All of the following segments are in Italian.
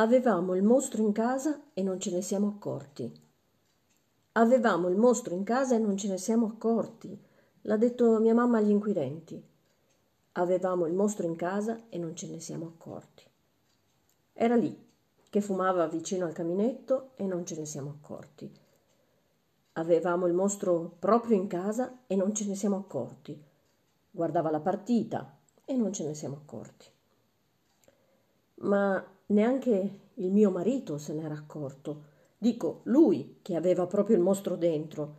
Avevamo il mostro in casa e non ce ne siamo accorti. Avevamo il mostro in casa e non ce ne siamo accorti. L'ha detto mia mamma agli inquirenti. Avevamo il mostro in casa e non ce ne siamo accorti. Era lì, che fumava vicino al caminetto e non ce ne siamo accorti. Avevamo il mostro proprio in casa e non ce ne siamo accorti. Guardava la partita e non ce ne siamo accorti. Ma neanche il mio marito se n'era accorto. Dico, lui che aveva proprio il mostro dentro.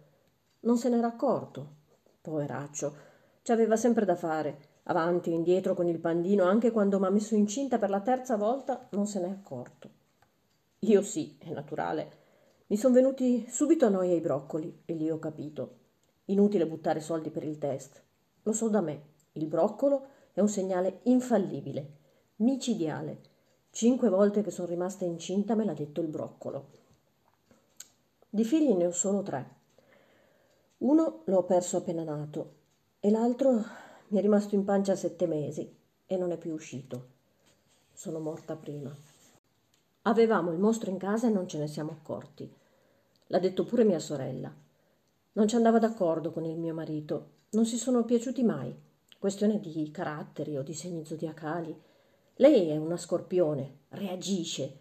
Non se n'era accorto. Poveraccio, ci aveva sempre da fare, avanti e indietro con il pandino, anche quando m'ha messo incinta per la terza volta, non se n'è accorto. Io sì, è naturale. Mi sono venuti subito a noia i broccoli e lì ho capito. Inutile buttare soldi per il test. Lo so da me, il broccolo è un segnale infallibile, micidiale Cinque volte che sono rimasta incinta me l'ha detto il broccolo. Di figli ne ho solo tre. Uno l'ho perso appena nato e l'altro mi è rimasto in pancia sette mesi e non è più uscito. Sono morta prima. Avevamo il mostro in casa e non ce ne siamo accorti. L'ha detto pure mia sorella. Non ci andava d'accordo con il mio marito. Non si sono piaciuti mai. Questione di caratteri o di segni zodiacali. Lei è una scorpione, reagisce.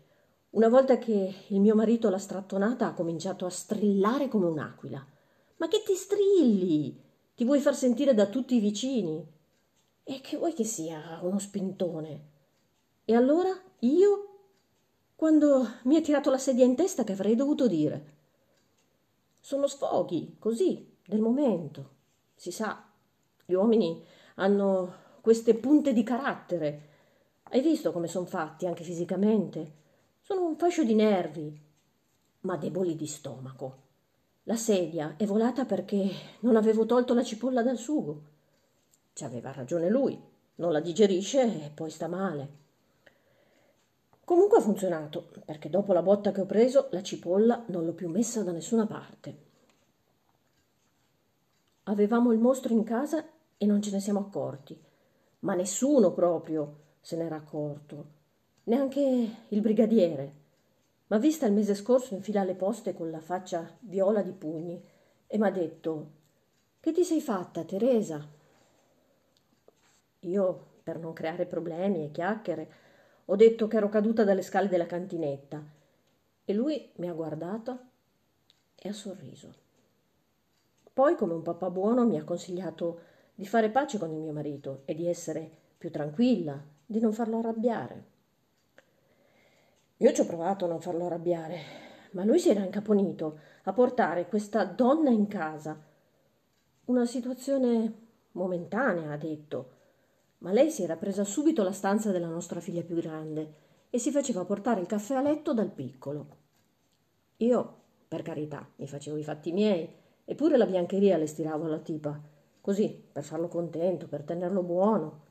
Una volta che il mio marito l'ha strattonata ha cominciato a strillare come un'aquila. Ma che ti strilli? Ti vuoi far sentire da tutti i vicini? E che vuoi che sia uno spintone? E allora io? Quando mi ha tirato la sedia in testa che avrei dovuto dire? Sono sfoghi, così, del momento. Si sa, gli uomini hanno queste punte di carattere hai visto come sono fatti anche fisicamente? Sono un fascio di nervi, ma deboli di stomaco. La sedia è volata perché non avevo tolto la cipolla dal sugo. Ci aveva ragione lui, non la digerisce e poi sta male. Comunque ha funzionato, perché dopo la botta che ho preso la cipolla non l'ho più messa da nessuna parte. Avevamo il mostro in casa e non ce ne siamo accorti, ma nessuno proprio se n'era accorto, neanche il brigadiere. M'ha vista il mese scorso in fila alle poste con la faccia viola di pugni e m'ha detto Che ti sei fatta, Teresa? Io, per non creare problemi e chiacchiere, ho detto che ero caduta dalle scale della cantinetta e lui mi ha guardata e ha sorriso. Poi, come un papà buono, mi ha consigliato di fare pace con il mio marito e di essere più tranquilla di non farlo arrabbiare. Io ci ho provato a non farlo arrabbiare, ma lui si era incaponito a portare questa donna in casa. Una situazione momentanea, ha detto, ma lei si era presa subito la stanza della nostra figlia più grande e si faceva portare il caffè a letto dal piccolo. Io, per carità, mi facevo i fatti miei, eppure la biancheria le stiravo alla tipa, così, per farlo contento, per tenerlo buono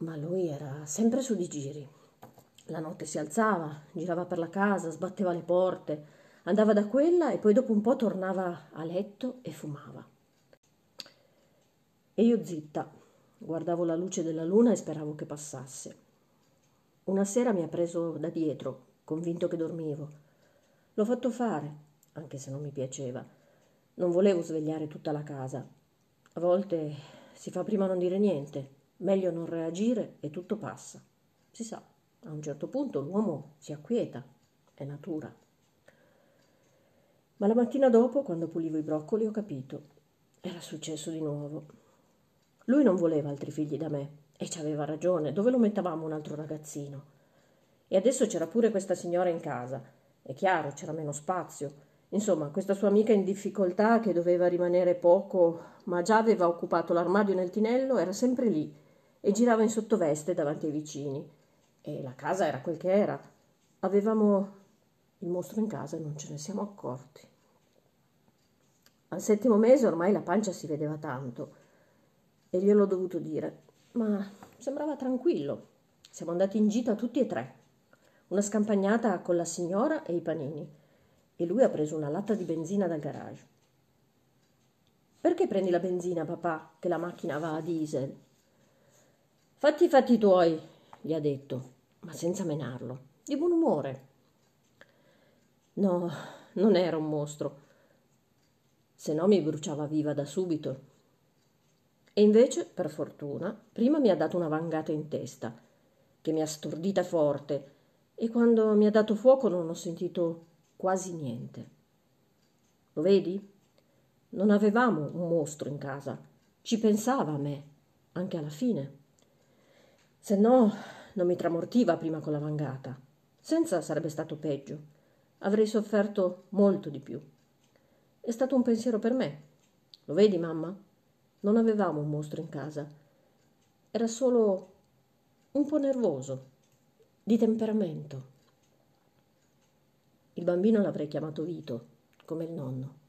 ma lui era sempre su di giri. La notte si alzava, girava per la casa, sbatteva le porte, andava da quella e poi dopo un po' tornava a letto e fumava. E io zitta, guardavo la luce della luna e speravo che passasse. Una sera mi ha preso da dietro, convinto che dormivo. L'ho fatto fare, anche se non mi piaceva. Non volevo svegliare tutta la casa. A volte si fa prima non dire niente, Meglio non reagire e tutto passa. Si sa, a un certo punto l'uomo si acquieta, è natura. Ma la mattina dopo, quando pulivo i broccoli, ho capito. Era successo di nuovo. Lui non voleva altri figli da me e ci aveva ragione. Dove lo mettavamo un altro ragazzino? E adesso c'era pure questa signora in casa. È chiaro, c'era meno spazio. Insomma, questa sua amica in difficoltà che doveva rimanere poco, ma già aveva occupato l'armadio nel tinello, era sempre lì e girava in sottoveste davanti ai vicini. E la casa era quel che era. Avevamo il mostro in casa e non ce ne siamo accorti. Al settimo mese ormai la pancia si vedeva tanto e gliel'ho dovuto dire, ma sembrava tranquillo. Siamo andati in gita tutti e tre. Una scampagnata con la signora e i panini e lui ha preso una latta di benzina dal garage. Perché prendi la benzina, papà, che la macchina va a diesel? Fatti i fatti tuoi, gli ha detto, ma senza menarlo. di buon umore. No, non era un mostro, se no mi bruciava viva da subito. E invece, per fortuna, prima mi ha dato una vangata in testa, che mi ha stordita forte, e quando mi ha dato fuoco non ho sentito quasi niente. Lo vedi? Non avevamo un mostro in casa, ci pensava a me, anche alla fine. Se no, non mi tramortiva prima con la vangata. Senza sarebbe stato peggio. Avrei sofferto molto di più. È stato un pensiero per me. Lo vedi, mamma? Non avevamo un mostro in casa. Era solo un po' nervoso, di temperamento. Il bambino l'avrei chiamato Vito, come il nonno.